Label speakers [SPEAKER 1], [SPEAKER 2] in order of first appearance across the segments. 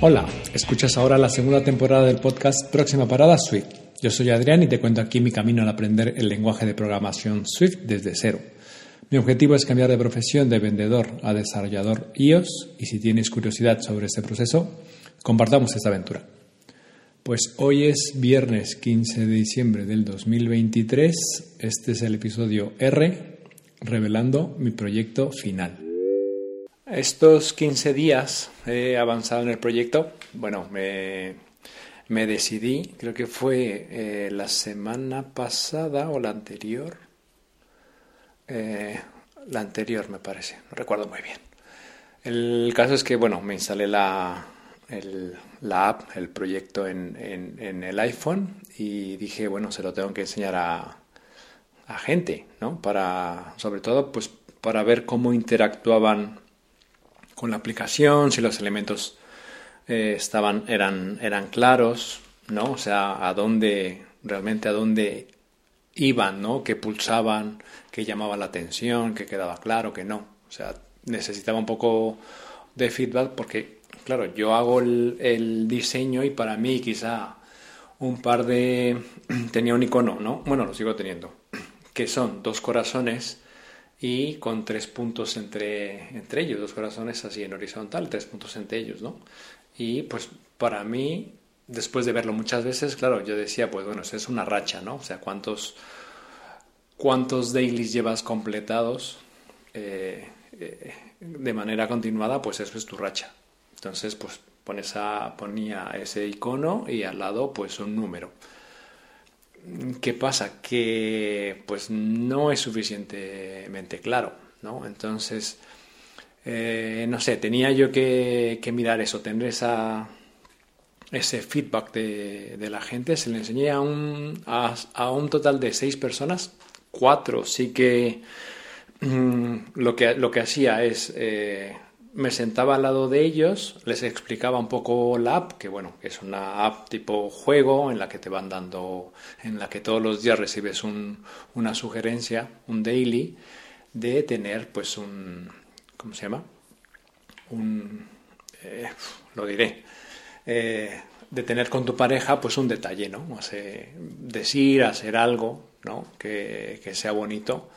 [SPEAKER 1] Hola, escuchas ahora la segunda temporada del podcast Próxima Parada Swift. Yo soy Adrián y te cuento aquí mi camino al aprender el lenguaje de programación Swift desde cero. Mi objetivo es cambiar de profesión de vendedor a desarrollador iOS y si tienes curiosidad sobre este proceso, compartamos esta aventura. Pues hoy es viernes 15 de diciembre del 2023, este es el episodio R, revelando mi proyecto final. Estos 15 días he avanzado en el proyecto. Bueno, me, decidí, creo que fue eh, la semana pasada o la anterior. Eh, la anterior me parece, no recuerdo muy bien. El caso es que, bueno, me instalé la, app, el proyecto en, en, el iPhone y dije, bueno, se lo tengo que enseñar a, a gente, ¿no? Para, sobre todo, pues para ver cómo interactuaban con la aplicación, si los elementos eh, estaban, eran, eran claros, ¿no? O sea, a dónde, realmente a dónde iban, ¿no? Que pulsaban, que llamaba la atención, que quedaba claro, que no. O sea, necesitaba un poco de feedback porque, claro, yo hago el, el diseño y para mí quizá un par de... tenía un icono, ¿no? Bueno, lo sigo teniendo, que son dos corazones y con tres puntos entre, entre ellos, dos corazones así en horizontal, tres puntos entre ellos, ¿no? Y pues para mí, después de verlo muchas veces, claro, yo decía, pues bueno, es una racha, ¿no? O sea, ¿cuántos, cuántos dailies llevas completados eh, eh, de manera continuada? Pues eso es tu racha. Entonces, pues ponía ese icono y al lado, pues un número. ¿Qué pasa? Que pues no es suficientemente claro, ¿no? Entonces, eh, no sé, tenía yo que, mirar eso, tener esa, ese feedback de, la gente. Se le enseñé a un, a, un total de seis personas, cuatro sí que mm, lo que, lo que hacía es eh, me sentaba al lado de ellos, les explicaba un poco la app, que bueno, es una app tipo juego en la que te van dando, en la que todos los días recibes una sugerencia, un daily, de tener pues un, ¿cómo se llama? Un, eh, lo diré, eh, de tener con tu pareja pues un detalle, ¿no? Decir, hacer algo, ¿no? Que, que sea bonito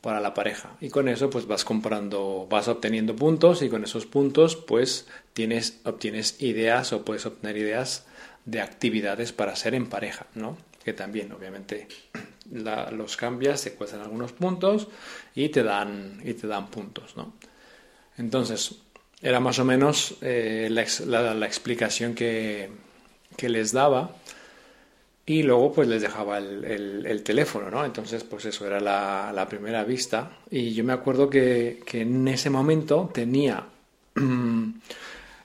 [SPEAKER 1] para la pareja. Y con eso pues vas comprando, vas obteniendo puntos y con esos puntos pues tienes, obtienes ideas o puedes obtener ideas de actividades para hacer en pareja, ¿no? Que también obviamente los cambias, te cuestan algunos puntos y te dan, y te dan puntos, ¿no? Entonces, era más o menos eh, la, la, explicación que, que les daba y luego pues les dejaba el, el, teléfono, ¿no? Entonces pues eso era la, la primera vista y yo me acuerdo que, que en ese momento tenía en,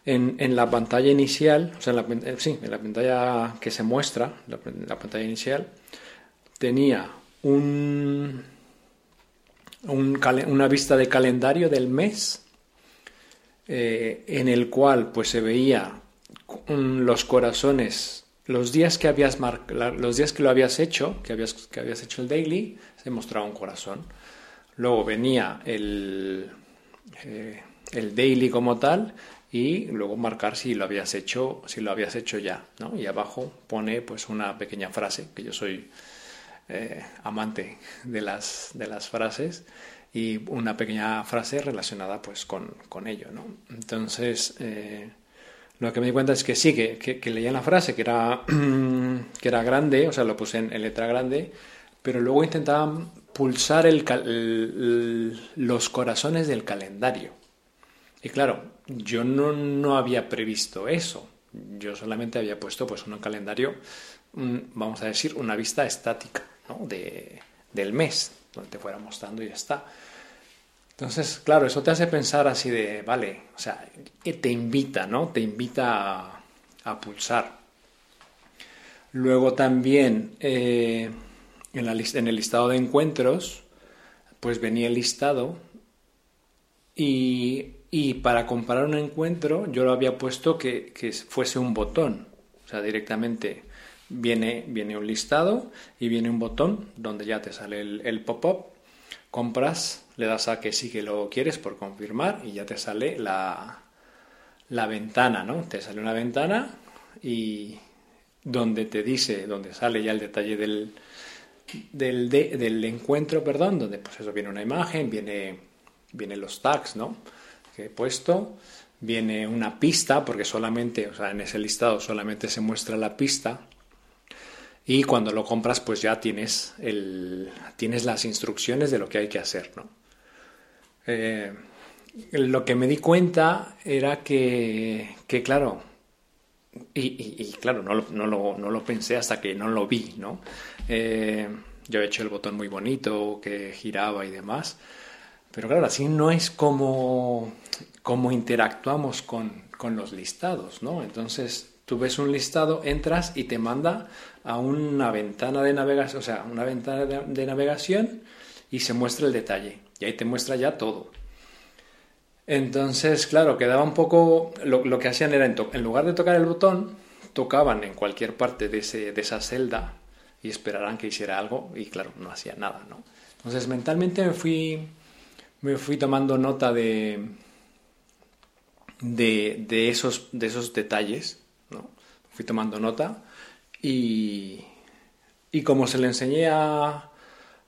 [SPEAKER 1] en, la pantalla inicial, o sea, en la, eh, sí, en la pantalla que se muestra, la, la pantalla inicial, tenía un, un, una vista de calendario del mes eh, en el cual pues se veía los corazones los días que habías los días que lo habías hecho, que habías, que habías hecho el daily, se mostraba un corazón. Luego venía el, eh, el daily como tal y luego marcar si lo habías hecho, si lo habías hecho ya, ¿no? Y abajo pone pues una pequeña frase, que yo soy eh, amante de las, de las frases, y una pequeña frase relacionada pues con, con ello, ¿no? Entonces, eh, lo que me di cuenta es que sí, que, que, leía la frase, que era, que era grande, o sea, lo puse en, letra grande, pero luego intentaba pulsar los corazones del calendario. Y claro, yo no, no, había previsto eso. Yo solamente había puesto pues un calendario, vamos a decir, una vista estática ¿no? de, del mes, donde te fuera mostrando y ya está. Entonces, claro, eso te hace pensar así de, vale, o sea, te invita, ¿no? Te invita a, pulsar. Luego también eh, en, el listado de encuentros, pues venía el listado y, para comparar un encuentro yo lo había puesto que, que fuese un botón, o sea, directamente viene, viene un listado y viene un botón donde ya te sale el pop-up, compras le das a que sí que lo quieres por confirmar y ya te sale la, la ventana, ¿no? Te sale una ventana y donde te dice, donde sale ya el detalle del, del, del encuentro, perdón, donde pues eso viene una imagen, viene, viene los tags, ¿no? Que he puesto, viene una pista, porque solamente, o sea, en ese listado solamente se muestra la pista. Y cuando lo compras, pues ya tienes, el, tienes las instrucciones de lo que hay que hacer, ¿no? Eh, lo que me di cuenta era que, que claro, y, claro, no lo, no, lo, no lo, pensé hasta que no lo vi, ¿no? Eh, yo he hecho el botón muy bonito que giraba y demás, pero claro, así no es como, como interactuamos con, con los listados, ¿no? Entonces, tú ves un listado, entras y te manda a una ventana de navegación, o sea, una ventana de navegación y se muestra el detalle. Y ahí te muestra ya todo. Entonces, claro, quedaba un poco. Lo, que hacían era, en, lugar de tocar el botón, tocaban en cualquier parte de, ese, de esa celda y esperaran que hiciera algo, y claro, no hacía nada, ¿no? Entonces, mentalmente me fui, me fui tomando nota de, de, de, esos, de esos detalles, ¿no? Fui tomando nota y, y como se le enseñé a,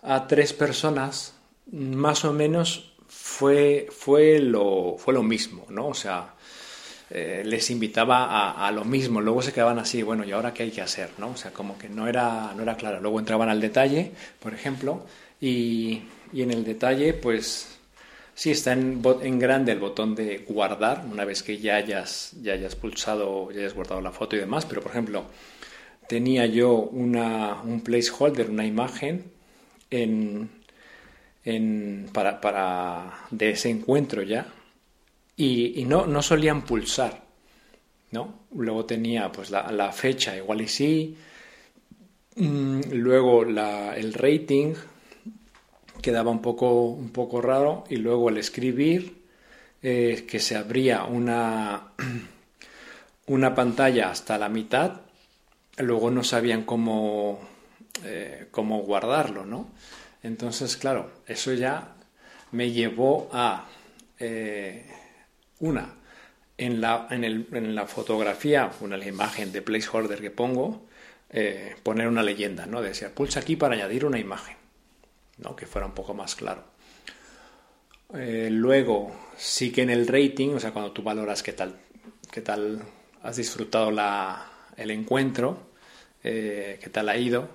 [SPEAKER 1] a tres personas, más o menos fue, fue, lo, fue lo mismo, ¿no? O sea, eh, les invitaba a, lo mismo, luego se quedaban así, bueno, ¿y ahora qué hay que hacer? ¿no? O sea, como que no era, no era claro. Luego entraban al detalle, por ejemplo, y, y en el detalle, pues sí está en, en, grande el botón de guardar, una vez que ya hayas, ya hayas pulsado, ya hayas guardado la foto y demás, pero por ejemplo, tenía yo una, un placeholder, una imagen en, para, para, de ese encuentro ya y, no, no solían pulsar, ¿no? Luego tenía pues la, la fecha igual y sí, mm, luego la, el rating quedaba un poco, un poco raro y luego el escribir eh, que se abría una, una pantalla hasta la mitad, luego no sabían cómo, eh, cómo guardarlo, ¿no? Entonces, claro, eso ya me llevó a eh, una, en la, en, el, en la fotografía, una imagen de placeholder que pongo, eh, poner una leyenda, ¿no? Decía, pulsa aquí para añadir una imagen, ¿no? Que fuera un poco más claro. Luego, sí que en el rating, o sea, cuando tú valoras qué tal, qué tal has disfrutado la, el encuentro, qué tal ha ido,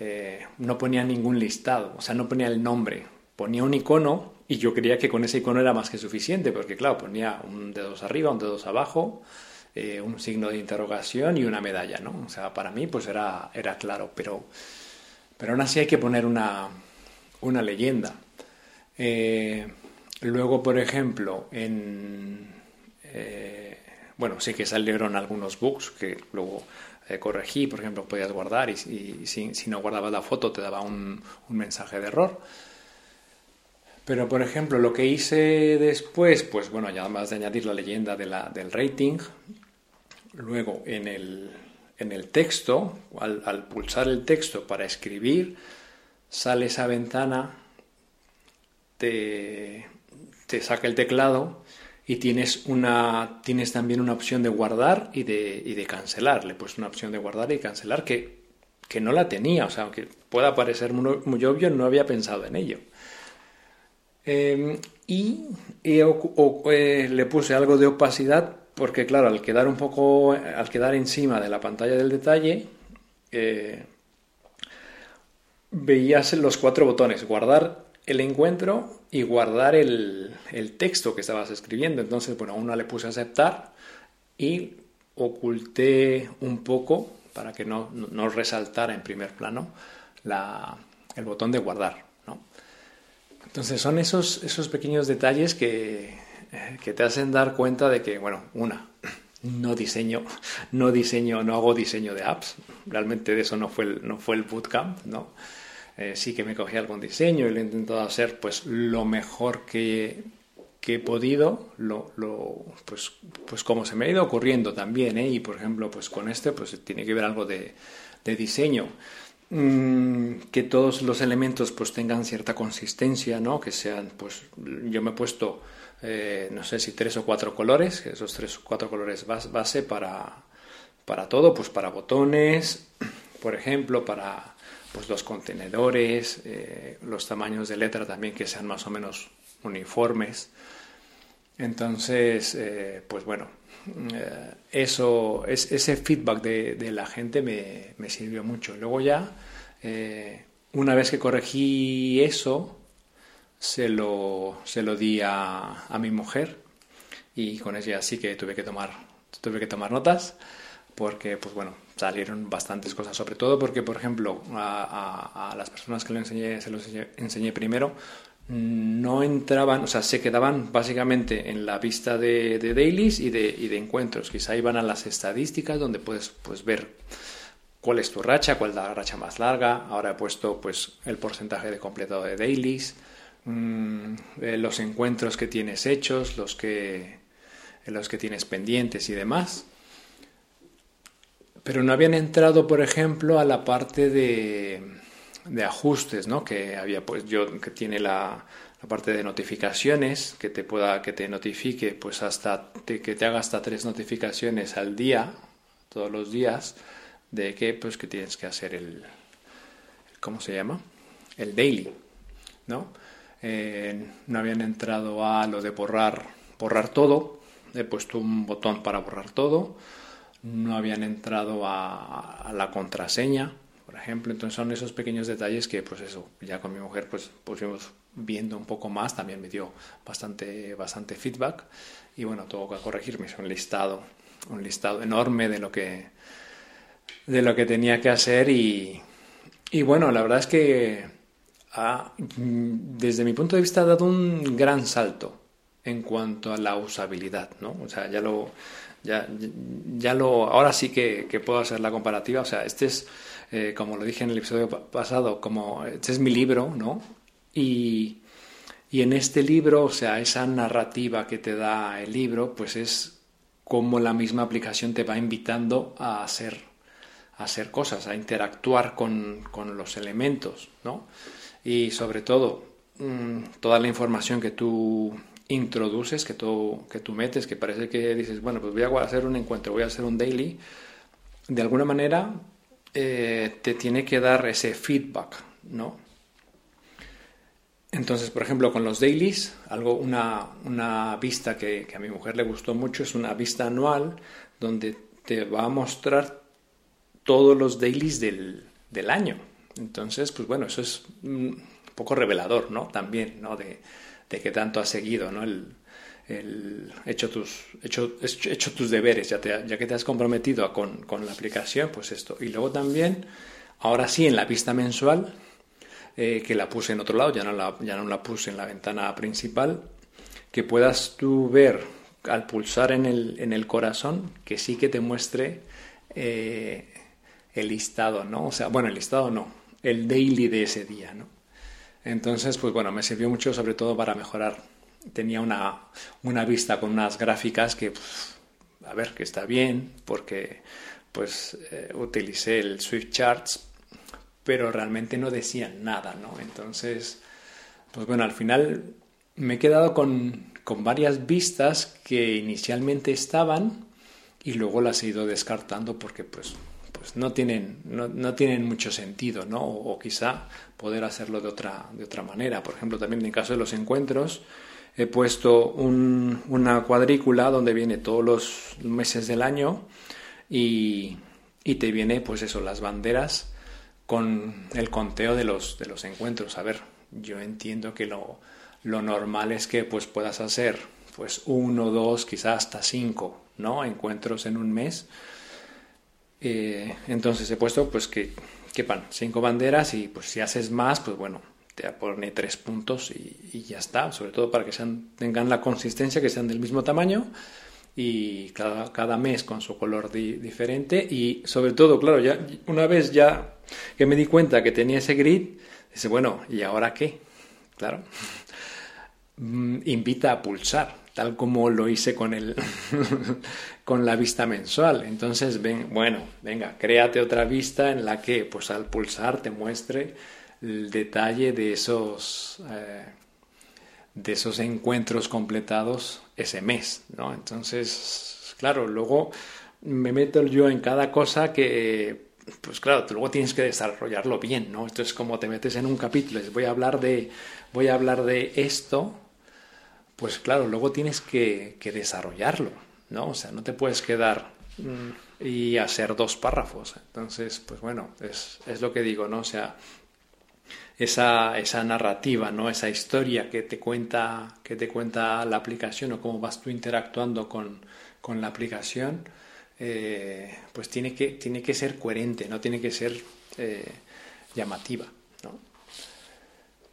[SPEAKER 1] eh, no ponía ningún listado, o sea, no ponía el nombre, ponía un icono y yo creía que con ese icono era más que suficiente, porque claro, ponía un dedo arriba, un dedo abajo, eh, un signo de interrogación y una medalla, ¿no? O sea, para mí pues era, era claro, pero, pero aún así hay que poner una, una leyenda. Eh, luego, por ejemplo, en... bueno, sí que salieron algunos bugs que luego eh, corregí, por ejemplo, podías guardar y, si, no guardabas la foto te daba un, mensaje de error. Pero, por ejemplo, lo que hice después, pues bueno, ya además de añadir la leyenda de la, del rating, luego en el, en el texto, al, al, pulsar el texto para escribir, sale esa ventana, te, te saca el teclado y tienes, una, tienes también una opción de guardar y de, y de cancelar. Le he puesto una opción de guardar y cancelar que, que no la tenía, o sea, aunque pueda parecer muy, obvio, no había pensado en ello. Em, y, eh, le puse algo de opacidad porque, claro, al quedar un poco, al quedar encima de la pantalla del detalle, eh, veías los cuatro botones, guardar el encuentro y guardar el, texto que estabas escribiendo. Entonces, bueno, a una le puse aceptar y oculté un poco para que no, resaltara en primer plano el botón de guardar. ¿no? Entonces son esos, esos pequeños detalles que, que, te hacen dar cuenta de que, bueno, una, no diseño, no diseño, no hago diseño de apps. Realmente de eso no fue el, no fue el bootcamp, ¿no? Eh, sí que me cogí algún diseño y lo he intentado hacer pues lo mejor que, he podido, lo, pues, pues como se me ha ido ocurriendo también, ¿eh? y por ejemplo pues con este pues tiene que ver algo de, diseño. mm, que todos los elementos pues tengan cierta consistencia, ¿no? Que sean, pues yo me he puesto, eh, no sé si tres o cuatro colores, esos tres o cuatro colores base para, para todo, pues para botones, por ejemplo, para pues los contenedores, eh, los tamaños de letra también que sean más o menos uniformes. Entonces, eh, pues bueno, eh, eso, es, ese feedback de, la gente me, sirvió mucho. Luego ya, una vez que corregí eso, se lo, se lo di a, mi mujer y con ella sí que tuve que tomar, tuve que tomar notas porque, pues bueno, salieron bastantes cosas, sobre todo porque, por ejemplo, a, las personas que lo enseñé, se los enseñé primero, no entraban, o sea, se quedaban básicamente en la vista de, dailies y de, y de, encuentros. Quizá iban a las estadísticas donde puedes pues, ver cuál es tu racha, cuál es la racha más larga. Ahora he puesto pues, el porcentaje de completado de dailies, mm, eh, los encuentros que tienes hechos, los que, los que tienes pendientes y demás pero no habían entrado, por ejemplo, a la parte de, ajustes, ¿no? Que había, pues yo, que tiene la, parte de notificaciones, que te pueda, que te notifique, pues hasta, que te haga hasta tres notificaciones al día, todos los días, de que, pues que tienes que hacer el, ¿cómo se llama? El daily, ¿no? Eh, no habían entrado a lo de borrar, borrar todo, he puesto un botón para borrar todo, no habían entrado a, la contraseña, por ejemplo. Entonces son esos pequeños detalles que, pues eso, ya con mi mujer, pues fuimos viendo un poco más, también me dio bastante, bastante feedback. Y bueno, tengo que corregirme, es un listado, un listado enorme de lo que, de lo que tenía que hacer y, y bueno, la verdad es que ha, desde mi punto de vista ha dado un gran salto en cuanto a la usabilidad, ¿no? O sea, ya lo, ya, ya lo, ahora sí que, puedo hacer la comparativa. O sea, este es, eh, como lo dije en el episodio pasado, como este es mi libro, ¿no? Y, y en este libro, o sea, esa narrativa que te da el libro, pues es como la misma aplicación te va invitando a hacer, a hacer cosas, a interactuar con, con los elementos, ¿no? Y sobre todo, mm, toda la información que tú introduces, que tú, que tú metes, que parece que dices, bueno, pues voy a hacer un encuentro, voy a hacer un daily, de alguna manera eh, te tiene que dar ese feedback, ¿no? Entonces, por ejemplo, con los dailies, algo, una, una vista que, a mi mujer le gustó mucho es una vista anual donde te va a mostrar todos los dailies del, del año. Entonces, pues bueno, eso es un poco revelador, ¿no? También, ¿no? De, de qué tanto has seguido, ¿no? El, hecho, tus, hecho, hecho tus deberes, ya, ya que te has comprometido con, con, la aplicación, pues esto. Y luego también, ahora sí, en la pista mensual, eh, que la puse en otro lado, ya no, la, ya no la puse en la ventana principal, que puedas tú ver al pulsar en el, en el corazón, que sí que te muestre eh, el listado, ¿no? O sea, bueno, el listado no, el daily de ese día, ¿no? Entonces, pues bueno, me sirvió mucho sobre todo para mejorar. Tenía una, una vista con unas gráficas que, a ver, que está bien, porque pues eh, utilicé el Swift Charts, pero realmente no decían nada, ¿no? Entonces, pues bueno, al final me he quedado con, con varias vistas que inicialmente estaban y luego las he ido descartando porque pues pues no tienen, no, no tienen mucho sentido, ¿no? O, quizá poder hacerlo de otra, de otra manera. Por ejemplo, también en el caso de los encuentros, he puesto un, una cuadrícula donde viene todos los meses del año y, y, te viene, pues eso, las banderas con el conteo de los, de los encuentros. A ver, yo entiendo que lo, lo normal es que pues puedas hacer pues uno, dos, quizás hasta cinco, ¿no? Encuentros en un mes eh, entonces he puesto pues que quepan cinco banderas y pues si haces más, pues bueno, te pone tres puntos y, ya está, sobre todo para que sean, tengan la consistencia, que sean del mismo tamaño y cada, cada mes con su color diferente. Y sobre todo, claro, ya una vez ya que me di cuenta que tenía ese grid, dice, bueno, ¿y ahora qué? Claro, mm, invita a pulsar tal como lo hice con el con la vista mensual. Entonces, ven, bueno, venga, créate otra vista en la que, pues al pulsar te muestre el detalle de esos eh, de esos encuentros completados ese mes, ¿no? Entonces, claro, luego me meto yo en cada cosa que pues claro, luego tienes que desarrollarlo bien, ¿no? Esto es como te metes en un capítulo, voy a hablar de, voy a hablar de esto, pues claro, luego tienes que, que desarrollarlo, ¿no? O sea, no te puedes quedar mm, y hacer dos párrafos. Entonces, pues bueno, es, lo que digo, ¿no? O sea, esa, narrativa, ¿no? Esa historia que te cuenta, que te cuenta la aplicación o cómo vas tú interactuando con, la aplicación, eh, pues tiene que, tiene que ser coherente, no tiene que ser eh, llamativa.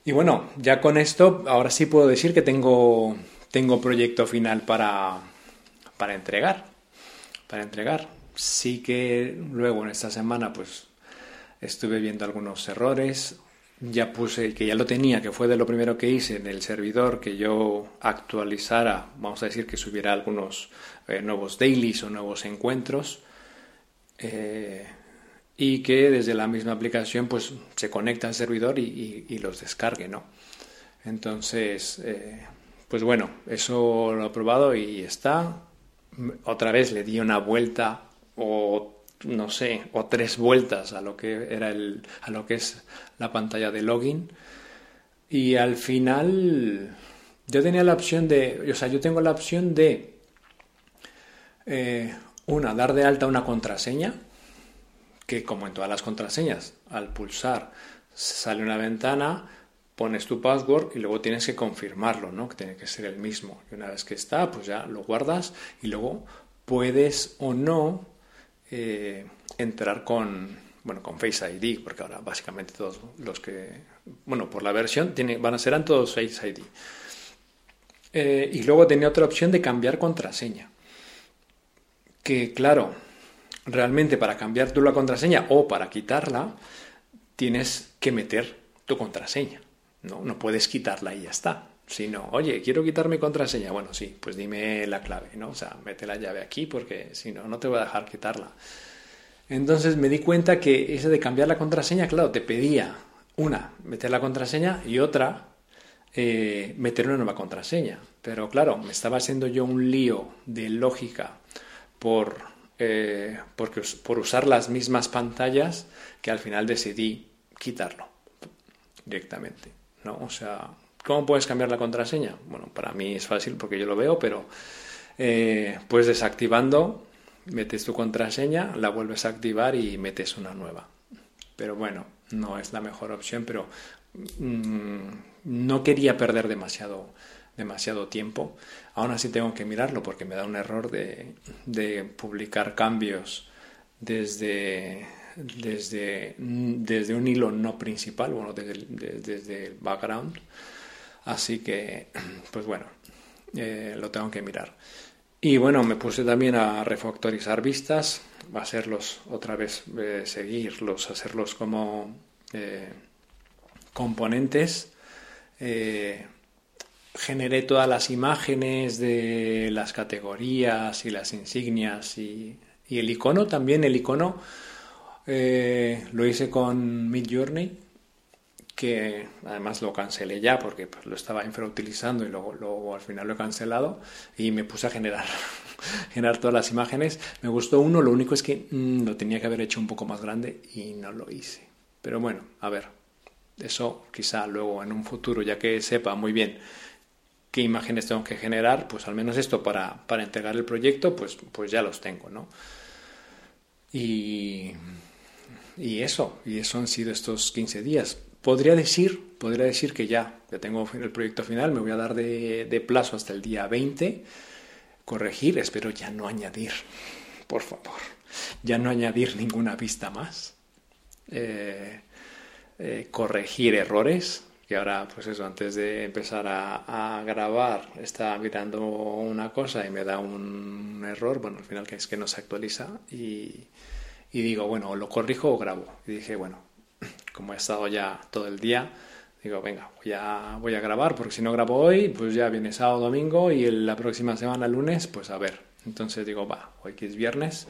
[SPEAKER 1] Y bueno, ya con esto, ahora sí puedo decir que tengo, tengo proyecto final para, para entregar. Para entregar. Sí que luego en esta semana pues estuve viendo algunos errores, ya puse, que ya lo tenía, que fue de lo primero que hice en el servidor, que yo actualizara, vamos a decir que subiera algunos eh, nuevos dailies o nuevos encuentros, eh, y que desde la misma aplicación pues se conecta al servidor y, los descargue, ¿no? Entonces, eh, pues bueno, eso lo he probado y está. Otra vez le di una vuelta o no sé, o tres vueltas a lo que era el, a lo que es la pantalla de login. Y al final yo tenía la opción de, o sea, yo tengo la opción de eh, una, dar de alta una contraseña, que como en todas las contraseñas, al pulsar sale una ventana, pones tu password y luego tienes que confirmarlo, ¿no? Que tiene que ser el mismo. Y una vez que está, pues ya lo guardas y luego puedes o no eh, entrar con, bueno, con Face ID, porque ahora básicamente todos los que, bueno, por la versión tiene, van a ser todos Face ID. Eh, y luego tenía otra opción de cambiar contraseña. Que claro, realmente para cambiar tú la contraseña o para quitarla, tienes que meter tu contraseña. No, no puedes quitarla y ya está. Sino, oye, quiero quitar mi contraseña. Bueno, sí, pues dime la clave, ¿no? O sea, mete la llave aquí porque si no, no te voy a dejar quitarla. Entonces me di cuenta que ese de cambiar la contraseña, claro, te pedía una, meter la contraseña y otra, eh, meter una nueva contraseña. Pero claro, me estaba haciendo yo un lío de lógica por, eh, porque, por usar las mismas pantallas que al final decidí quitarlo directamente. ¿no? O sea, ¿cómo puedes cambiar la contraseña? Bueno, para mí es fácil porque yo lo veo, pero pues desactivando metes tu contraseña, la vuelves a activar y metes una nueva. Pero bueno, no es la mejor opción, pero mm, no quería perder demasiado, demasiado tiempo. Aún así tengo que mirarlo porque me da un error de, publicar cambios desde, desde, desde, un hilo no principal, bueno, desde, desde, el background. Así que, pues bueno, eh, lo tengo que mirar. Y bueno, me puse también a refactorizar vistas, a hacerlos otra vez, eh, seguirlos, hacerlos como eh, componentes. Generé todas las imágenes de las categorías y las insignias y, el icono también, el icono lo hice con Midjourney que además lo cancelé ya porque pues, lo estaba infrautilizando y luego, luego al final lo he cancelado y me puse a generar, generar todas las imágenes. Me gustó uno, lo único es que mm, lo tenía que haber hecho un poco más grande y no lo hice. Pero bueno, a ver, eso quizá luego en un futuro, ya que sepa muy bien qué imágenes tengo que generar, pues al menos esto para, para entregar el proyecto, pues, pues ya los tengo, ¿no? Y, y eso, y eso han sido estos 15 días. Podría decir, podría decir que ya, ya tengo el proyecto final, me voy a dar de, plazo hasta el día 20, corregir, espero ya no añadir, por favor, ya no añadir ninguna pista más, eh, eh, corregir errores, que ahora, pues eso, antes de empezar a, grabar, estaba mirando una cosa y me da un error, bueno, al final que es que no se actualiza y, y digo, bueno, lo corrijo o grabo. Y dije, bueno, como he estado ya todo el día, Digo, venga, voy a, voy a grabar, porque si no grabo hoy, pues ya viene sábado, domingo y la próxima semana, lunes, pues a ver. Entonces digo, va, hoy que es viernes,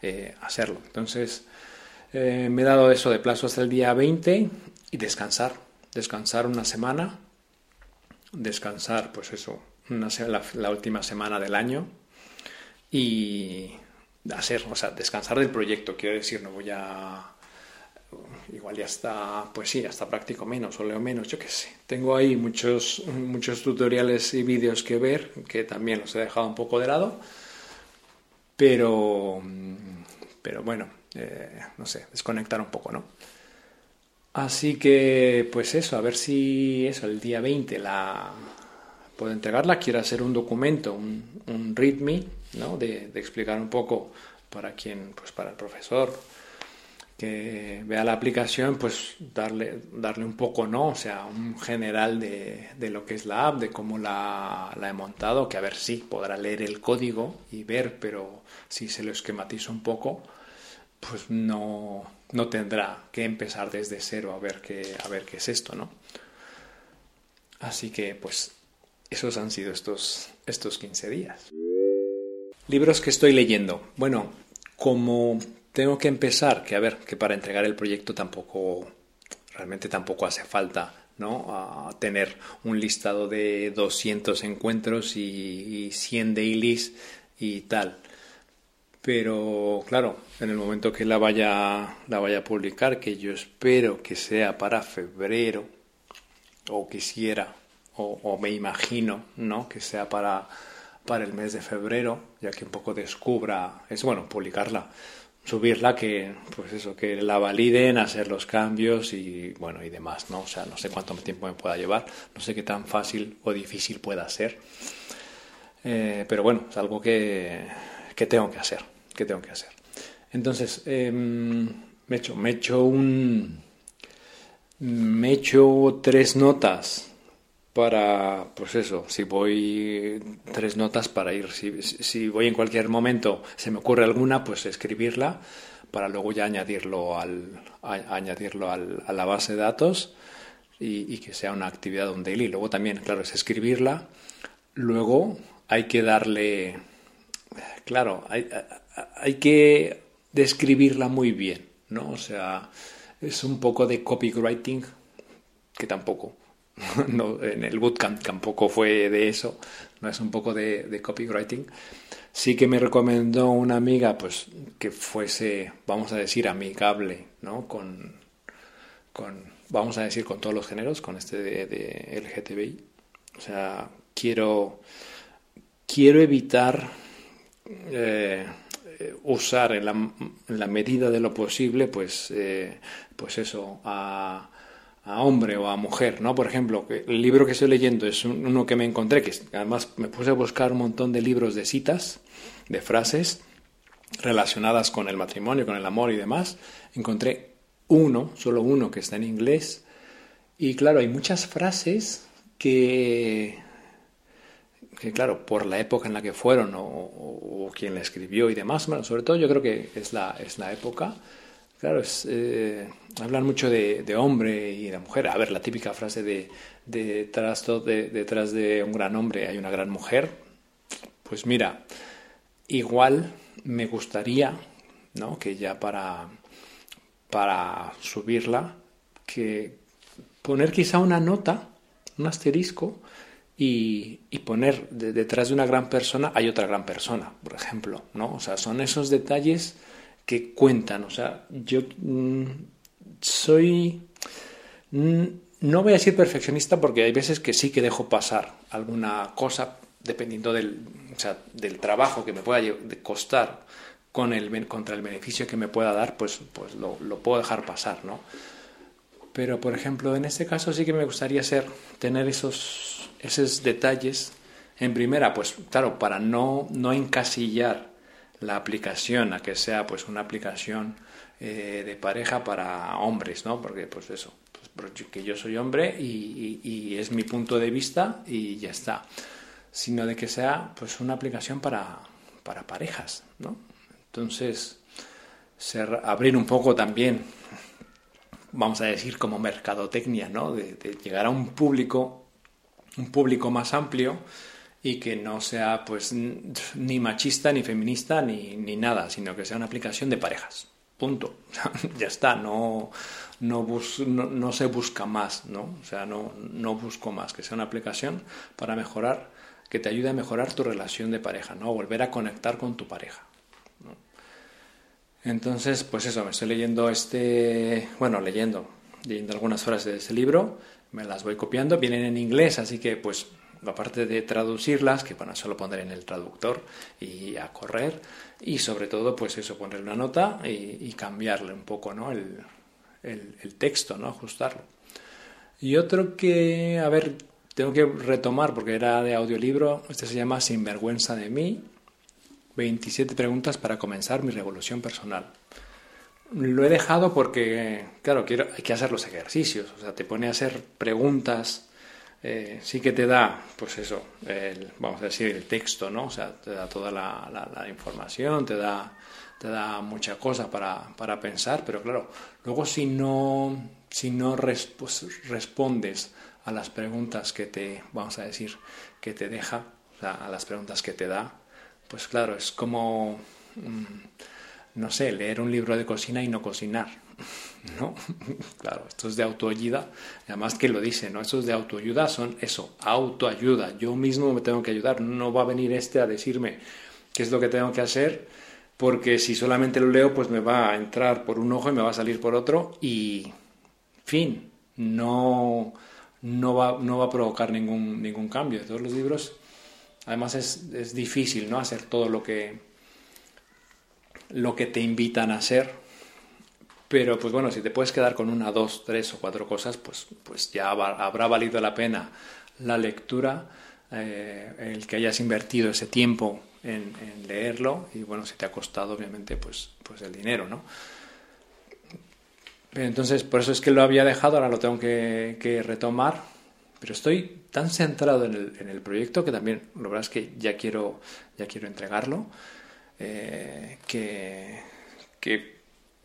[SPEAKER 1] eh, hacerlo. Entonces eh, me he dado eso de plazo hasta el día 20 y descansar. Descansar una semana. Descansar, pues eso, una, la, la última semana del año. Y hacer, o sea, descansar del proyecto, quiero decir, no voy a igual ya está, pues sí, ya está práctico menos o leo menos, yo qué sé. Tengo ahí muchos, muchos tutoriales y vídeos que ver, que también los he dejado un poco de lado, pero, pero bueno, eh, no sé, desconectar un poco, ¿no? Así que, pues eso, a ver si eso, el día 20 la puedo entregarla. Quiero hacer un documento, un, un readme, ¿no? De, explicar un poco para quien, pues para el profesor, que vea la aplicación, pues darle, darle un poco, ¿no? O sea, un general de, de lo que es la app, de cómo la, la, he montado, que a ver si podrá leer el código y ver, pero si se lo esquematizo un poco, pues no, no tendrá que empezar desde cero a ver qué, a ver qué es esto, ¿no? Así que, pues, esos han sido estos, estos 15 días. Libros que estoy leyendo. Bueno, como tengo que empezar, que a ver, que para entregar el proyecto tampoco, realmente tampoco hace falta, ¿no? tener un listado de 200 encuentros y, y 100 dailies y tal. Pero claro, en el momento que la vaya, la vaya a publicar, que yo espero que sea para febrero, o quisiera, o, me imagino, ¿no? Que sea para, para el mes de febrero, ya que un poco descubra, es bueno, publicarla, subirla, que pues eso, que la validen, hacer los cambios y bueno y demás, ¿no? O sea, no sé cuánto tiempo me pueda llevar, no sé qué tan fácil o difícil pueda ser. Eh, pero bueno, es algo que, que, tengo que hacer, que tengo que hacer. Entonces, eh, me he hecho, me he hecho un me he hecho tres notas para, pues eso, si voy tres notas para ir, si, si, voy en cualquier momento, se me ocurre alguna, pues escribirla para luego ya añadirlo, al, a, añadirlo al, a la base de datos y, y, que sea una actividad, un daily. Luego también, claro, es escribirla, luego hay que darle, claro, hay, que describirla muy bien, ¿no? O sea, es un poco de copywriting que tampoco no, en el bootcamp tampoco fue de eso, no es un poco de, de, copywriting. Sí que me recomendó una amiga, pues, que fuese, vamos a decir, amigable, ¿no? Con, con vamos a decir, con todos los géneros, con este de, de LGTBI. O sea, quiero, quiero evitar eh, usar en la, medida de lo posible, pues, eh, pues eso, a a hombre o a mujer, ¿no? Por ejemplo, el libro que estoy leyendo es uno que me encontré, que además me puse a buscar un montón de libros de citas, de frases relacionadas con el matrimonio, con el amor y demás. Encontré uno, solo uno, que está en inglés. Y claro, hay muchas frases que, que claro, por la época en la que fueron o, quien la escribió y demás, bueno, sobre todo yo creo que es la, es la época, Claro, es, eh, hablan mucho de, hombre y de mujer. A ver, la típica frase de, de, detrás de un gran hombre hay una gran mujer. Pues mira, igual me gustaría, ¿no? Que ya para, para subirla, que poner quizá una nota, un asterisco, y, y, poner de, detrás de una gran persona hay otra gran persona, por ejemplo, ¿no? O sea, son esos detalles que cuentan. O sea, yo mmm, soy... Mmm, no voy a decir perfeccionista porque hay veces que sí que dejo pasar alguna cosa dependiendo del, o sea, del trabajo que me pueda costar con el, contra el beneficio que me pueda dar, pues, pues lo, lo, puedo dejar pasar, ¿no? Pero, por ejemplo, en este caso sí que me gustaría ser, tener esos, esos detalles en primera, pues claro, para no, no encasillar la aplicación a que sea pues una aplicación eh, de pareja para hombres, ¿no? Porque pues eso, pues, que yo soy hombre y, y, es mi punto de vista y ya está. Sino de que sea pues una aplicación para, para parejas, ¿no? Entonces, ser, abrir un poco también vamos a decir, como mercadotecnia, ¿no? De, llegar a un público, un público más amplio y que no sea pues ni machista, ni feminista, ni, ni nada, sino que sea una aplicación de parejas. Punto. ya está, no, no, no, se busca más, ¿no? O sea, no, no busco más, que sea una aplicación para mejorar, que te ayude a mejorar tu relación de pareja, ¿no? Volver a conectar con tu pareja. Entonces, pues eso, me estoy leyendo este, bueno, leyendo, leyendo algunas frases de ese libro, me las voy copiando, vienen en inglés, así que pues aparte de traducirlas, que bueno, solo pondré en el traductor y a correr, y sobre todo pues eso, poner una nota y, cambiarle un poco, ¿no? El, el, texto, ¿no? Ajustarlo. Y otro que, a ver, tengo que retomar porque era de audiolibro, este se llama Sinvergüenza de mí, 27 preguntas para comenzar mi revolución personal. Lo he dejado porque, claro, quiero, hay que hacer los ejercicios, o sea, te pone a hacer preguntas, eh, sí que te da, pues eso, el, vamos a decir, el texto, ¿no? O sea, te da toda la, información, te da, te da mucha cosa para, para, pensar, pero claro, luego si no, si no pues, respondes a las preguntas que te, vamos a decir, que te deja, o sea, a las preguntas que te da, pues claro, es como, mm, no sé, leer un libro de cocina y no cocinar, ¿no? Claro, esto es de autoayuda, además que lo dice, ¿no? Estos de autoayuda son eso, autoayuda, yo mismo me tengo que ayudar, no va a venir este a decirme qué es lo que tengo que hacer, porque si solamente lo leo, pues me va a entrar por un ojo y me va a salir por otro y, fin, no, no, va, no va a provocar ningún, ningún cambio. Todos los libros Además es, es difícil, ¿no? Hacer todo lo que, lo que te invitan a hacer. Pero pues bueno, si te puedes quedar con una, dos, tres o cuatro cosas, pues, pues ya habrá valido la pena la lectura, eh, el que hayas invertido ese tiempo en, leerlo y bueno, si te ha costado obviamente pues, pues el dinero, ¿no? Entonces, por eso es que lo había dejado, ahora lo tengo que, que retomar pero estoy tan centrado en el, en el, proyecto que también, la verdad es que ya quiero, ya quiero entregarlo, eh, que,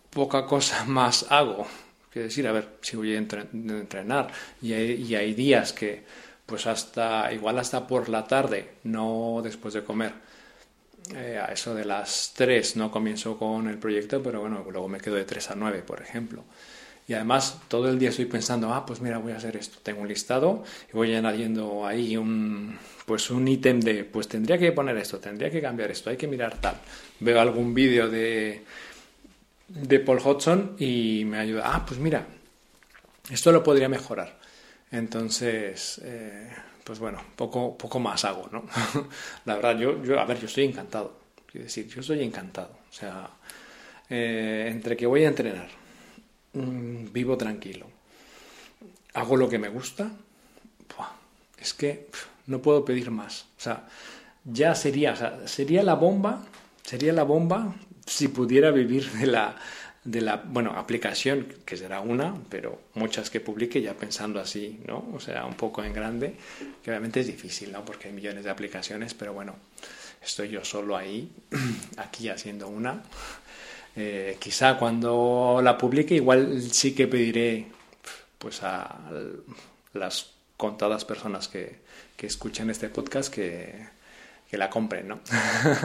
[SPEAKER 1] poca cosa más hago. Quiero decir, a ver, si voy a entrenar y hay, y hay días que, pues hasta, igual hasta por la tarde, no después de comer, eh, a eso de las 3 no comienzo con el proyecto, pero bueno, luego me quedo de 3 a 9, por ejemplo. Y además todo el día estoy pensando, ah, pues mira, voy a hacer esto. Tengo un listado y voy añadiendo ahí un, pues un ítem de, pues tendría que poner esto, tendría que cambiar esto, hay que mirar tal. Veo algún vídeo de, de Paul Hodgson y me ayuda, ah, pues mira, esto lo podría mejorar. Entonces, eh, pues bueno, poco, poco más hago, ¿no? La verdad, yo, yo, a ver, yo estoy encantado. Quiero decir, yo estoy encantado. O sea, eh, entre que voy a entrenar, Mm, vivo tranquilo, hago lo que me gusta, es que no puedo pedir más. O sea, ya sería, sería la bomba, sería la bomba si pudiera vivir de la, de la, bueno, aplicación, que será una, pero muchas que publique ya pensando así, ¿no? O sea, un poco en grande, que obviamente es difícil, ¿no? Porque hay millones de aplicaciones, pero bueno, estoy yo solo ahí, aquí haciendo una, eh, quizá cuando la publique igual sí que pediré pues a las contadas personas que, que escuchen este podcast que, que la compren, ¿no?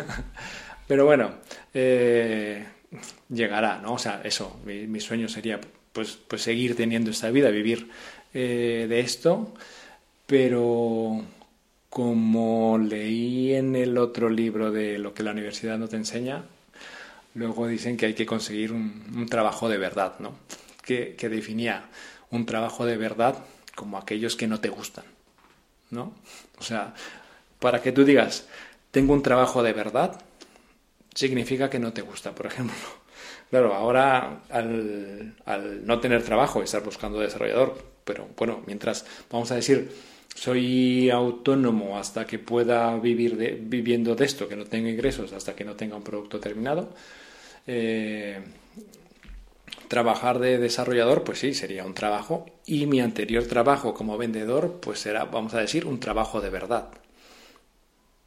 [SPEAKER 1] Pero bueno, eh, llegará, ¿no? O sea, eso, mi, sueño sería pues, pues seguir teniendo esta vida, vivir eh, de esto, pero como leí en el otro libro de lo que la universidad no te enseña, Luego dicen que hay que conseguir un, trabajo de verdad, ¿no? Que, definía un trabajo de verdad como aquellos que no te gustan, ¿no? O sea, para que tú digas, tengo un trabajo de verdad, significa que no te gusta, por ejemplo. Claro, ahora al, no tener trabajo, estar buscando desarrollador, pero bueno, mientras, vamos a decir, soy autónomo hasta que pueda vivir de, viviendo de esto, que no tenga ingresos, hasta que no tenga un producto terminado, eh, trabajar de desarrollador, pues sí, sería un trabajo. Y mi anterior trabajo como vendedor, pues era, vamos a decir, un trabajo de verdad.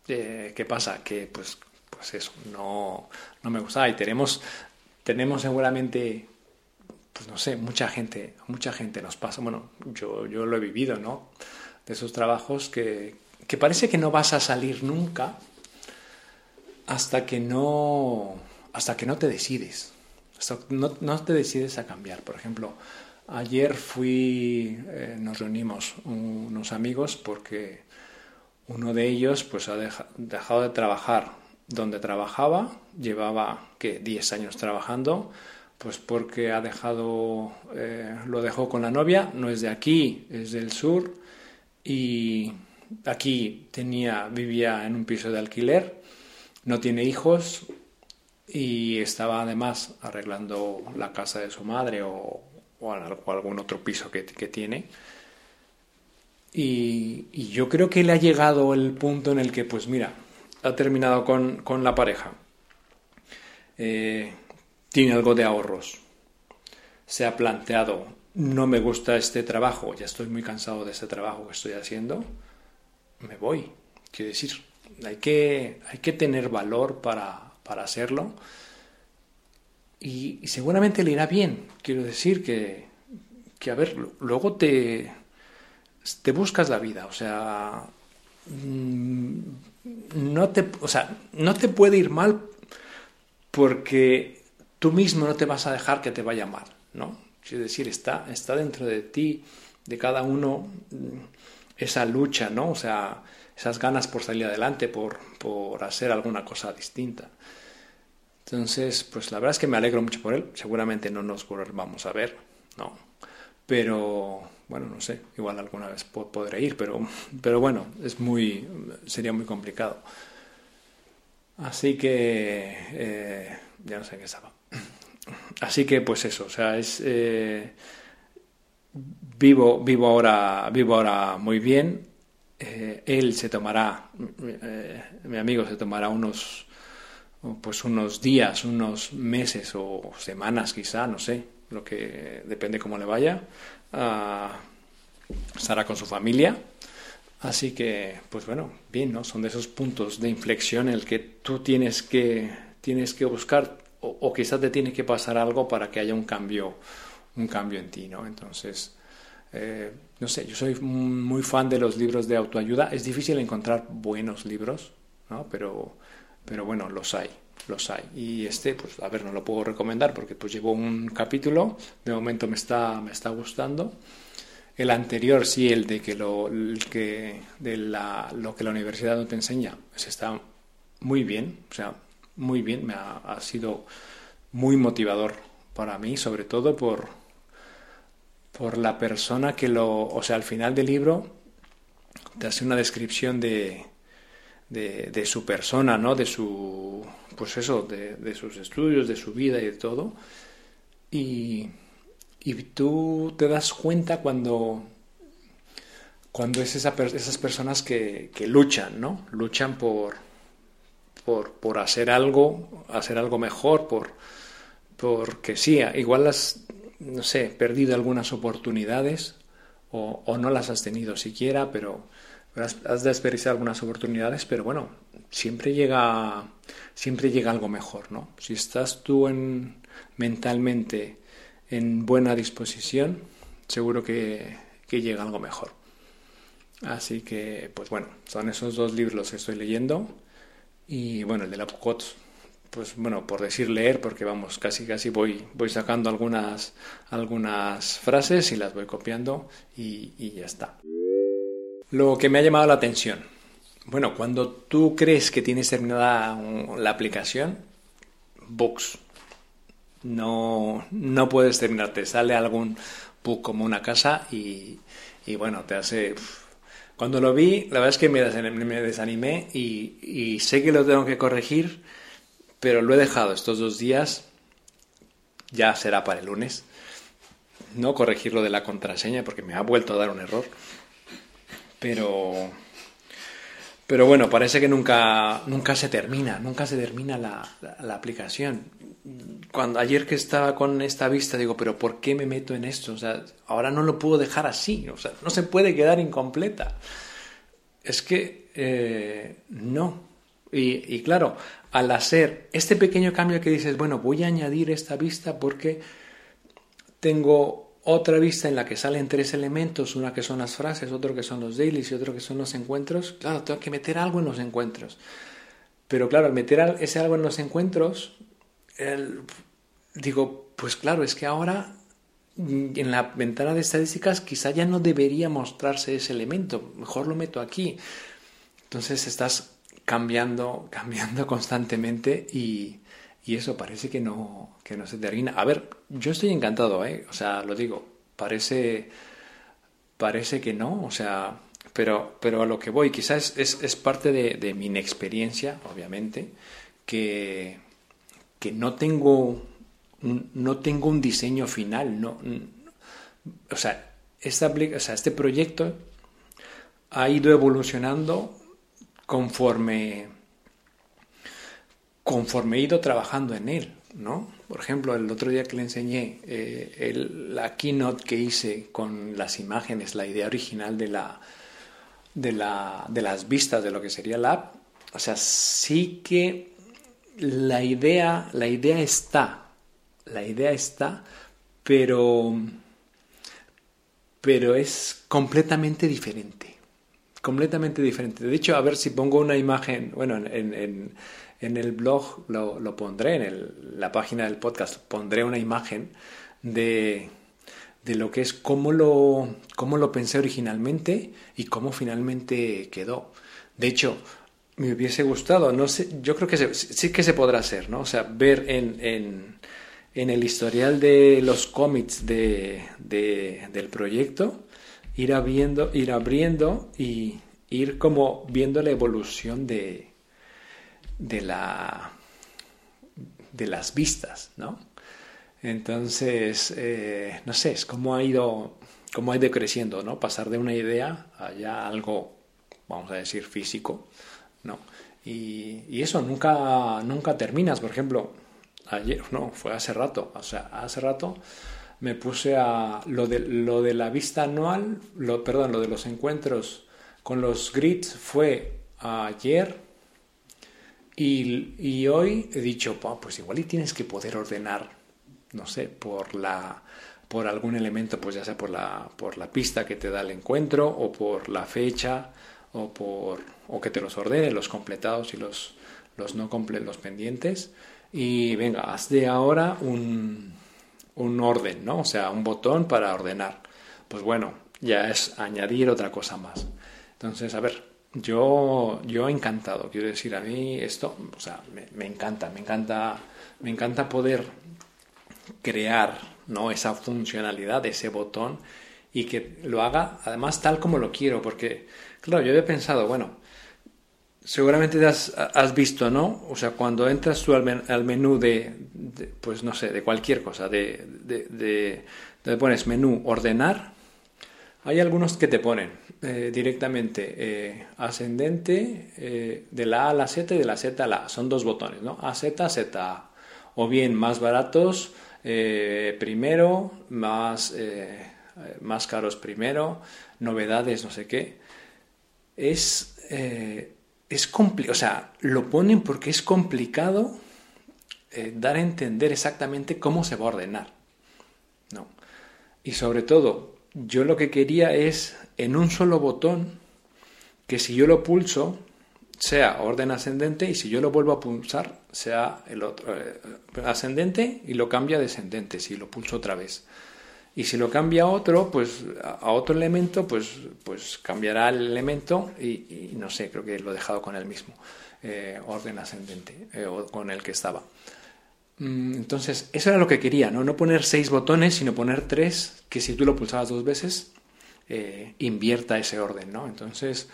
[SPEAKER 1] Eh, ¿Qué pasa? Que pues, pues eso, no, no me gusta. Y tenemos, tenemos seguramente pues no sé, mucha gente, mucha gente nos pasa, bueno, yo, yo lo he vivido, ¿no? De esos trabajos que, que parece que no vas a salir nunca hasta que no, hasta que no te decides, hasta no, no te decides a cambiar. Por ejemplo, ayer fui, eh, nos reunimos unos amigos porque uno de ellos pues ha dejado de trabajar donde trabajaba, llevaba que 10 años trabajando, pues porque ha dejado, eh, lo dejó con la novia, no es de aquí, es del sur, y aquí tenía, vivía en un piso de alquiler, no tiene hijos y estaba además arreglando la casa de su madre o, algún otro piso que, tiene. Y, yo creo que le ha llegado el punto en el que, pues mira, ha terminado con, con la pareja. Eh, tiene algo de ahorros, se ha planteado, no me gusta este trabajo, ya estoy muy cansado de este trabajo que estoy haciendo, me voy. Quiero decir, hay que, hay que tener valor para, para hacerlo y, seguramente le irá bien. Quiero decir que, que, a ver, luego te, te buscas la vida, o sea, mm, no te, o sea, no te puede ir mal porque tú mismo no te vas a dejar que te vaya mal, ¿no? Es decir, está, está dentro de ti, de cada uno, esa lucha, ¿no? O sea, esas ganas por salir adelante, por, por hacer alguna cosa distinta. Entonces, pues la verdad es que me alegro mucho por él. Seguramente no nos vamos a ver, ¿no? Pero, bueno, no sé, igual alguna vez podré ir, pero, pero bueno, es muy, sería muy complicado. Así que, eh, ya no sé qué estaba. Así que pues eso, o sea, es eh, vivo, vivo ahora, vivo ahora muy bien. Eh, él se tomará, eh, mi amigo se tomará unos, pues unos días, unos meses o semanas quizá, no sé, lo que depende cómo le vaya. estará con su familia. Así que, pues bueno, bien, ¿no? Son de esos puntos de inflexión en el que tú tienes que, tienes que buscar o, quizás te tiene que pasar algo para que haya un cambio, un cambio en ti, ¿no? Entonces, eh, no sé, yo soy muy fan de los libros de autoayuda. Es difícil encontrar buenos libros, ¿no? Pero, pero bueno, los hay, los hay. Y este, pues a ver, no lo puedo recomendar porque pues llevo un capítulo, de momento me está, me está gustando. El anterior, sí, el de que lo, que, de la, lo que la universidad no te enseña, pues está muy bien, o sea, muy bien, me ha, sido muy motivador para mí, sobre todo por, por la persona que lo, o sea, al final del libro te hace una descripción de, de, su persona, ¿no? De su, pues eso, de, sus estudios, de su vida y de todo. Y, y tú te das cuenta cuando, cuando es esa, esas personas que, que luchan, ¿no? Luchan por, por, por hacer algo, hacer algo mejor, por, porque sí, igual has, no sé, perdido algunas oportunidades o, o no las has tenido siquiera, pero has, has desperdiciado algunas oportunidades, pero bueno, siempre llega, siempre llega algo mejor, ¿no? Si estás tú en, mentalmente en buena disposición, seguro que, que llega algo mejor. Así que, pues bueno, son esos dos libros que estoy leyendo. Y bueno, el de la Pucot, pues bueno, por decir leer, porque vamos, casi casi voy, voy sacando algunas, algunas frases y las voy copiando y, y ya está. Lo que me ha llamado la atención. Bueno, cuando tú crees que tienes terminada la aplicación, Books, no, no puedes terminar, te sale algún bug como una casa y, y bueno, te hace... Cuando lo vi, la verdad es que me desanimé y, sé que lo tengo que corregir, pero lo he dejado estos dos días, ya será para el lunes, no corregirlo de la contraseña porque me ha vuelto a dar un error, pero... Pero bueno, parece que nunca, nunca se termina, nunca se termina la, la aplicación cuando ayer que estaba con esta vista digo, pero ¿por qué me meto en esto? O sea, ahora no lo puedo dejar así, o sea, no se puede quedar incompleta. Es que eh, no. Y, claro, al hacer este pequeño cambio que dices, bueno, voy a añadir esta vista porque tengo otra vista en la que salen tres elementos, una que son las frases, otro que son los dailies y otro que son los encuentros, claro, tengo que meter algo en los encuentros. Pero claro, al meter ese algo en los encuentros, digo, pues claro, es que ahora en la ventana de estadísticas quizá ya no debería mostrarse ese elemento, mejor lo meto aquí. Entonces estás cambiando, cambiando constantemente y, y eso parece que no, que no se termina. A ver, yo estoy encantado, ¿eh? O sea, lo digo, parece, parece que no, o sea, pero, pero a lo que voy, quizás es, es, parte de, de, mi inexperiencia, obviamente, que, que no tengo, no tengo un diseño final, no, o sea, esta, o sea, este proyecto ha ido evolucionando conforme conforme he ido trabajando en él, ¿no? Por ejemplo, el otro día que le enseñé eh, la keynote que hice con las imágenes, la idea original de, la, de, la, de las vistas de lo que sería la app, o sea, sí que la idea, la idea está, la idea está, pero, pero es completamente diferente, completamente diferente. De hecho, a ver si pongo una imagen, bueno, en en el blog lo, pondré, en la página del podcast pondré una imagen de, de lo que es cómo lo, cómo lo pensé originalmente y cómo finalmente quedó. De hecho, me hubiese gustado, no sé, yo creo que sí que se podrá hacer, ¿no? O sea, ver en, en, en el historial de los cómics de, de, del proyecto, ir abriendo, ir abriendo y ir como viendo la evolución de, de, la, de las vistas, ¿no? Entonces, eh, no sé, es como ha ido, cómo ha ido creciendo, ¿no? Pasar de una idea a ya algo, vamos a decir, físico, ¿no? Y, y, eso nunca, nunca terminas. Por ejemplo, ayer, no, fue hace rato, o sea, hace rato me puse a lo de, lo de la vista anual, lo, perdón, lo de los encuentros con los grids fue ayer y, hoy he dicho, pues igual y tienes que poder ordenar, no sé, por la por algún elemento, pues ya sea por la, por la pista que te da el encuentro, o por la fecha, o por o que te los ordene, los completados y los, los no completos, los pendientes. Y venga, haz de ahora un, un orden, ¿no? O sea, un botón para ordenar. Pues bueno, ya es añadir otra cosa más. Entonces, a ver, yo, yo encantado, quiero decir, a mí esto, o sea, me, encanta, me encanta, me encanta poder crear, ¿no? Esa funcionalidad, ese botón y que lo haga además tal como lo quiero, porque, claro, yo he pensado, bueno, seguramente te has, visto, ¿no? O sea, cuando entras tú al, menú de, pues no sé, de cualquier cosa, de, de, de, de pones menú ordenar, hay algunos que te ponen eh, directamente eh, ascendente eh, de la A a la Z y de la Z a la A. Son dos botones, ¿no? A, Z, A. O bien más baratos primero, más, más caros primero, novedades, no sé qué. Es, es complicado, o sea, lo ponen porque es complicado dar a entender exactamente cómo se va a ordenar. ¿no? Y sobre todo, yo lo que quería es en un solo botón que si yo lo pulso sea orden ascendente y si yo lo vuelvo a pulsar sea el otro eh, ascendente y lo cambia descendente si lo pulso otra vez. Y si lo cambia a otro, pues a otro elemento, pues, pues cambiará el elemento y, no sé, creo que lo he dejado con el mismo eh, orden ascendente eh, o con el que estaba. Mm, entonces, eso era lo que quería, ¿no? No poner seis botones, sino poner tres, que si tú lo pulsabas dos veces, eh, invierta ese orden, ¿no? Entonces,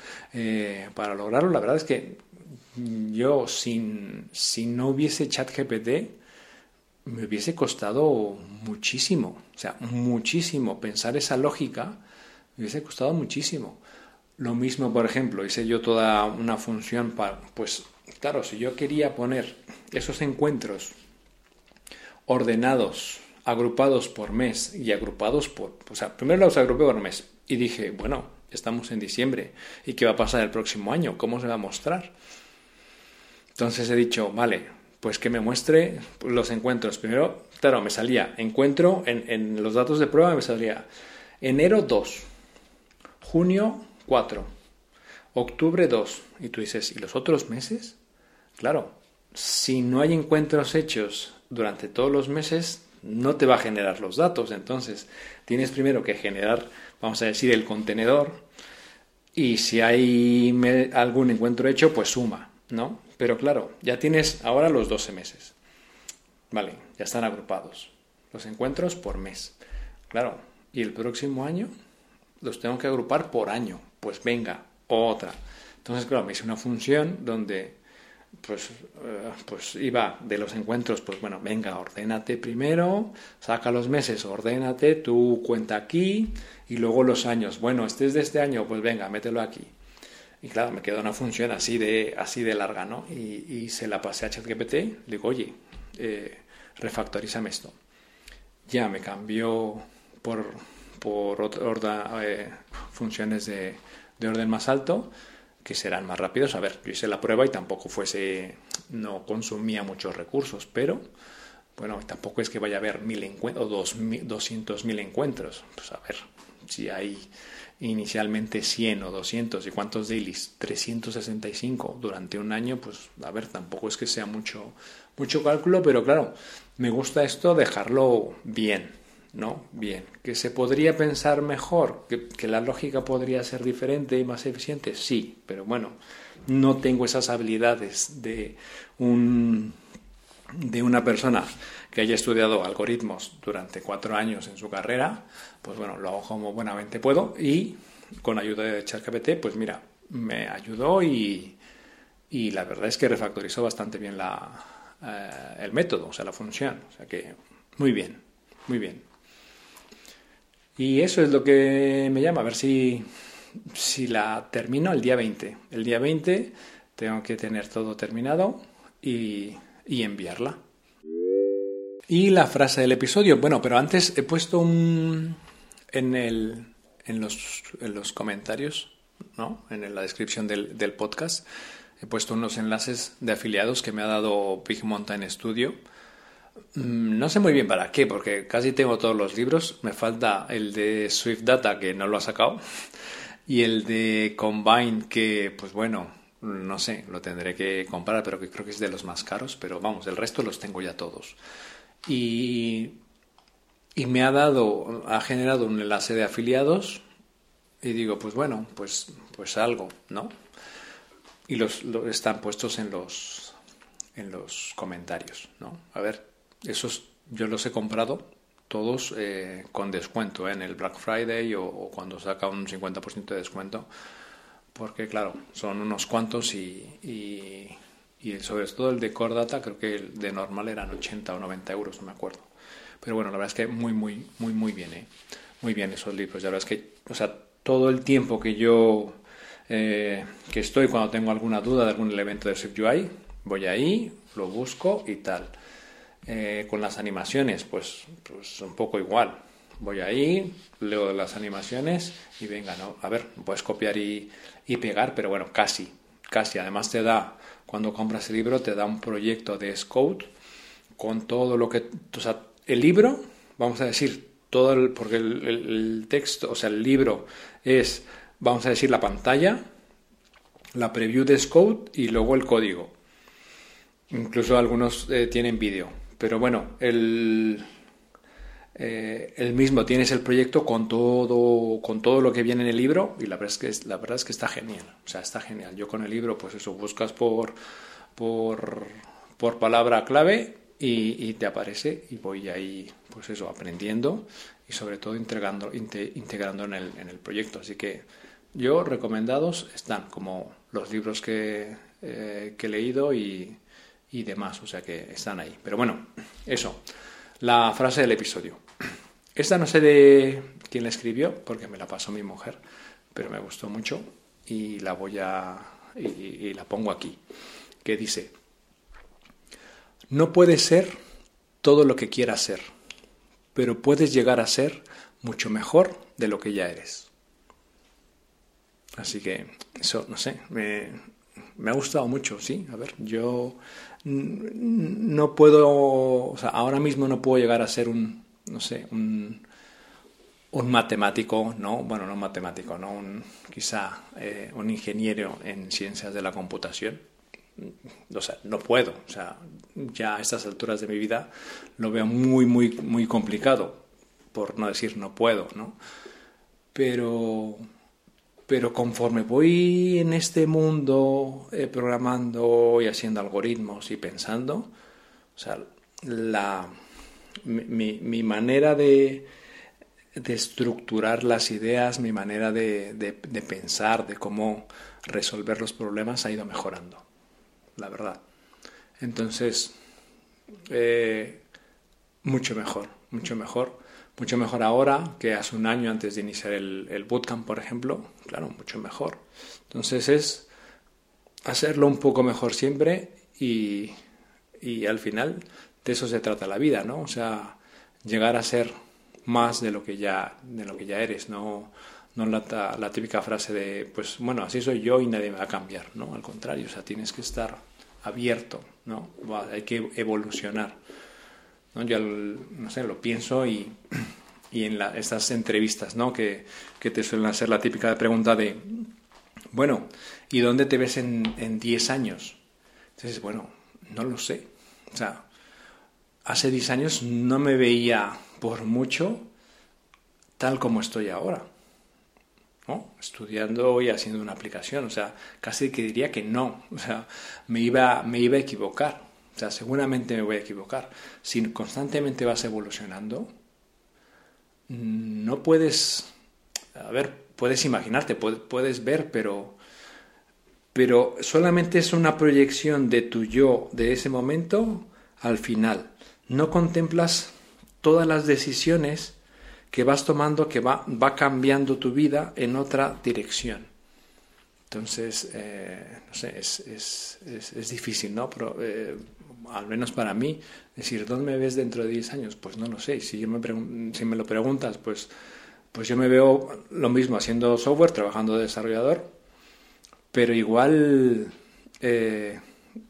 [SPEAKER 1] para lograrlo, la verdad es que yo, sin, si no hubiese ChatGPT, me hubiese costado muchísimo, o sea, muchísimo. Pensar esa lógica me hubiese costado muchísimo. Lo mismo, por ejemplo, hice yo toda una función para, pues, claro, si yo quería poner esos encuentros ordenados, agrupados por mes y agrupados por... O sea, primero los agrupé por mes y dije, bueno, estamos en diciembre y qué va a pasar el próximo año, cómo se va a mostrar. Entonces he dicho, vale, pues que me muestre los encuentros. Primero, claro, me salía encuentro en, los datos de prueba, me salía enero 2, junio 4, octubre 2. Y tú dices, ¿y los otros meses? Claro, si no hay encuentros hechos durante todos los meses, no te va a generar los datos. Entonces, tienes primero que generar, vamos a decir, el contenedor. Y si hay algún encuentro hecho, pues suma, ¿no? Pero claro, ya tienes ahora los 12 meses. Vale, ya están agrupados. Los encuentros por mes. Claro, y el próximo año los tengo que agrupar por año. Pues venga, otra. Entonces, claro, me hice una función donde pues, eh, pues iba de los encuentros, pues bueno, venga, ordénate primero, saca los meses, ordénate, tú cuenta aquí y luego los años. Bueno, este es de este año, pues venga, mételo aquí. Y claro, me quedó una función así de, así de larga, ¿no? Y, se la pasé a ChatGPT, le digo, oye, eh, refactorízame esto. Ya me cambió por, por eh, funciones de, de orden más alto que serán más rápidos. A ver, yo hice la prueba y tampoco fuese, no consumía muchos recursos, pero bueno, tampoco es que vaya a haber mil encuentros dos, doscientos mil encuentros. Pues a ver, si hay inicialmente 100 o 200 y cuántos dailies, 365 durante un año, pues a ver, tampoco es que sea mucho, mucho cálculo, pero claro, me gusta esto dejarlo bien, ¿no? Bien, que se podría pensar mejor, que, la lógica podría ser diferente y más eficiente, sí, pero bueno, no tengo esas habilidades de un de una persona que haya estudiado algoritmos durante cuatro años en su carrera, pues bueno, lo hago como buenamente puedo y con ayuda de ChatGPT, pues mira, me ayudó y, y la verdad es que refactorizó bastante bien la, eh, el método, o sea, la función. O sea que muy bien, muy bien. Y eso es lo que me llama, a ver si, si la termino el día 20. El día 20 tengo que tener todo terminado y, y enviarla. Y la frase del episodio, bueno, pero antes he puesto un en el en los, en los comentarios, ¿no? En la descripción del, del podcast he puesto unos enlaces de afiliados que me ha dado Big Mountain Studio Mm, no sé muy bien para qué, porque casi tengo todos los libros. Me falta el de Swift Data, que no lo ha sacado, y el de Combine, que, pues bueno, no sé, lo tendré que comprar, pero que creo que es de los más caros. Pero vamos, el resto los tengo ya todos. Y, y me ha dado, ha generado un enlace de afiliados, y digo, pues bueno, pues, pues algo, ¿no? Y los, están puestos en los, en los comentarios, ¿no? A ver, esos yo los he comprado todos eh, con descuento ¿eh? en el Black Friday o, cuando saca un 50% de descuento. Porque claro, son unos cuantos y, y, sobre todo el de Core Data creo que el de normal eran 80 o 90 euros, no me acuerdo. Pero bueno, la verdad es que muy, muy, muy, muy bien, ¿eh? Muy bien esos libros. La verdad es que, o sea, todo el tiempo que yo que estoy cuando tengo alguna duda de algún elemento de SwiftUI, voy ahí, lo busco y tal. Eh, con las animaciones, pues, pues un poco igual. Voy ahí, leo las animaciones y venga, ¿no? A ver, puedes copiar y, pegar, pero bueno, casi, casi. Además te da, cuando compras el libro, te da un proyecto de Scout con todo lo que... O sea, el libro, vamos a decir, todo el... Porque el, texto, o sea, el libro es, vamos a decir, la pantalla, la preview de Scout y luego el código. Incluso algunos eh, tienen vídeo. Pero bueno, el, eh, el mismo tienes el proyecto con todo, con todo lo que viene en el libro y la verdad, es que, la verdad es que está genial. O sea, está genial. Yo con el libro, pues eso, buscas por, por, por palabra clave y, te aparece y voy ahí, pues eso, aprendiendo y sobre todo integrando, integrando en, el, en el proyecto. Así que yo recomendados están como los libros que, eh, que he leído y, y demás, o sea que están ahí. Pero bueno, eso, la frase del episodio. Esta no sé de quién la escribió, porque me la pasó mi mujer, pero me gustó mucho y la voy a... y, la pongo aquí, que dice, no puedes ser todo lo que quieras ser, pero puedes llegar a ser mucho mejor de lo que ya eres. Así que eso, no sé, me, me ha gustado mucho, sí. A ver, yo no puedo, o sea, ahora mismo no puedo llegar a ser un, no sé, un, un matemático, ¿no? Bueno, no matemático, ¿no? Un, quizá eh, un ingeniero en ciencias de la computación. O sea, no puedo. O sea, ya a estas alturas de mi vida lo veo muy, muy, muy complicado, por no decir no puedo, ¿no? Pero, pero conforme voy en este mundo eh, programando y haciendo algoritmos y pensando, o sea, la, mi, manera de, de estructurar las ideas, mi manera de, pensar, de cómo resolver los problemas ha ido mejorando, la verdad. Entonces, eh, mucho mejor, mucho mejor, mucho mejor ahora que hace un año antes de iniciar el, el bootcamp, por ejemplo, claro, mucho mejor. Entonces es hacerlo un poco mejor siempre y, y al final de eso se trata la vida, ¿no? O sea, llegar a ser más de lo que ya, de lo que ya eres, no, no la, típica frase de, pues bueno, así soy yo y nadie me va a cambiar, ¿no? Al contrario, o sea, tienes que estar abierto, ¿no? Hay que evolucionar. ¿no? Yo, no sé, lo pienso y, y en la, estas entrevistas, ¿no? Que, que, te suelen hacer la típica pregunta de, bueno, ¿y dónde te ves en 10 años? Entonces, bueno, no lo sé. O sea, hace 10 años no me veía por mucho tal como estoy ahora. ¿no? Estudiando y haciendo una aplicación. O sea, casi que diría que no. O sea, me iba, me iba a equivocar. O sea, seguramente me voy a equivocar. Si constantemente vas evolucionando, no puedes, a ver, puedes imaginarte, puedes ver, pero, pero solamente es una proyección de tu yo de ese momento al final. No contemplas todas las decisiones que vas tomando que va, va cambiando tu vida en otra dirección. Entonces, eh, no sé, es, es, es, difícil, ¿no? Pero, eh, al menos para mí, decir, ¿dónde me ves dentro de 10 años? Pues no lo sé. Si, yo me, si me lo preguntas, pues, pues yo me veo lo mismo haciendo software, trabajando de desarrollador, pero igual, eh,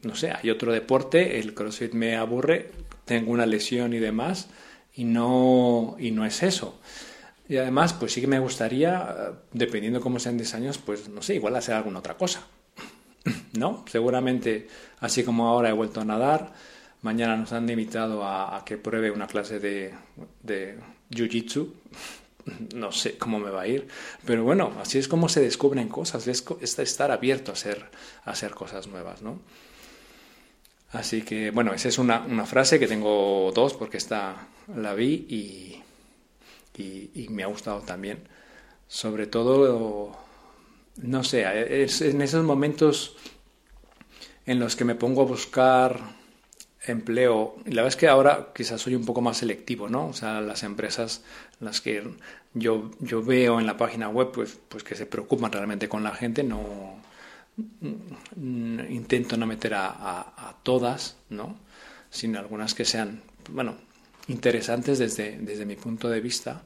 [SPEAKER 1] no sé, hay otro deporte, el CrossFit me aburre, tengo una lesión y demás, y no, y no es eso. Y además, pues sí que me gustaría, dependiendo cómo sean 10 años, pues no sé, igual hacer alguna otra cosa. ¿No? Seguramente, así como ahora he vuelto a nadar, mañana nos han invitado a, que pruebe una clase de, de Jiu-Jitsu. No sé cómo me va a ir, pero bueno, así es como se descubren cosas, es, estar abierto a hacer, a hacer cosas nuevas, ¿no? Así que, bueno, esa es una, una frase que tengo dos porque está la vi y, y, me ha gustado también. Sobre todo, no sé, es en esos momentos en los que me pongo a buscar empleo, y la verdad es que ahora quizás soy un poco más selectivo, ¿no? O sea, las empresas las que yo, yo veo en la página web, pues, pues que se preocupan realmente con la gente, no intento no meter a todas, ¿no? Sino algunas que sean, bueno, interesantes desde, desde mi punto de vista.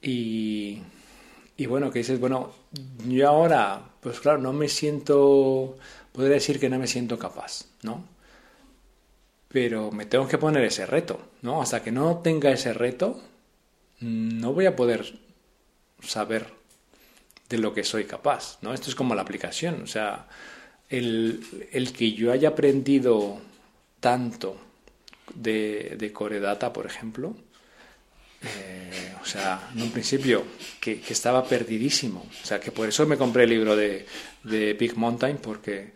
[SPEAKER 1] Y, y bueno, que dices, bueno, yo ahora, pues claro, no me siento, podría decir que no me siento capaz, ¿no? Pero me tengo que poner ese reto, ¿no? Hasta que no tenga ese reto, no voy a poder saber de lo que soy capaz, ¿no? Esto es como la aplicación, o sea, el, el que yo haya aprendido tanto de, de Core Data, por ejemplo. Eh, o sea, en un principio que, estaba perdidísimo. O sea, que por eso me compré el libro de, de Big Mountain, porque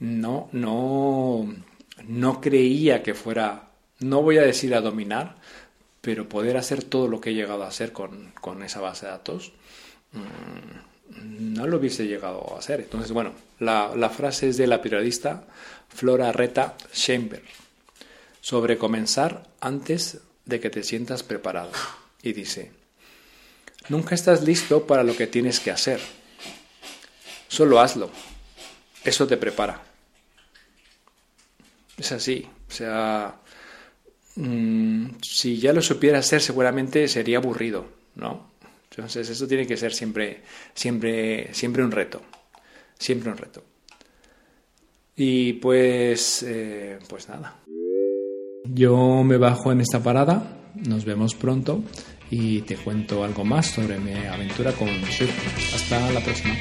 [SPEAKER 1] no, no, no creía que fuera, no voy a decir a dominar, pero poder hacer todo lo que he llegado a hacer con, con esa base de datos, no lo hubiese llegado a hacer. Entonces, bueno, la, frase es de la periodista Flora Reta Chamber sobre comenzar antes de que te sientas preparado. Y dice, nunca estás listo para lo que tienes que hacer. Solo hazlo. Eso te prepara. Es así. O sea, mm, si ya lo supiera hacer, seguramente sería aburrido, ¿no? Entonces, eso tiene que ser siempre, siempre, siempre un reto. Siempre un reto. Y pues, eh, pues nada. Yo me bajo en esta parada, nos vemos pronto y te cuento algo más sobre mi aventura con Swift. Hasta la próxima.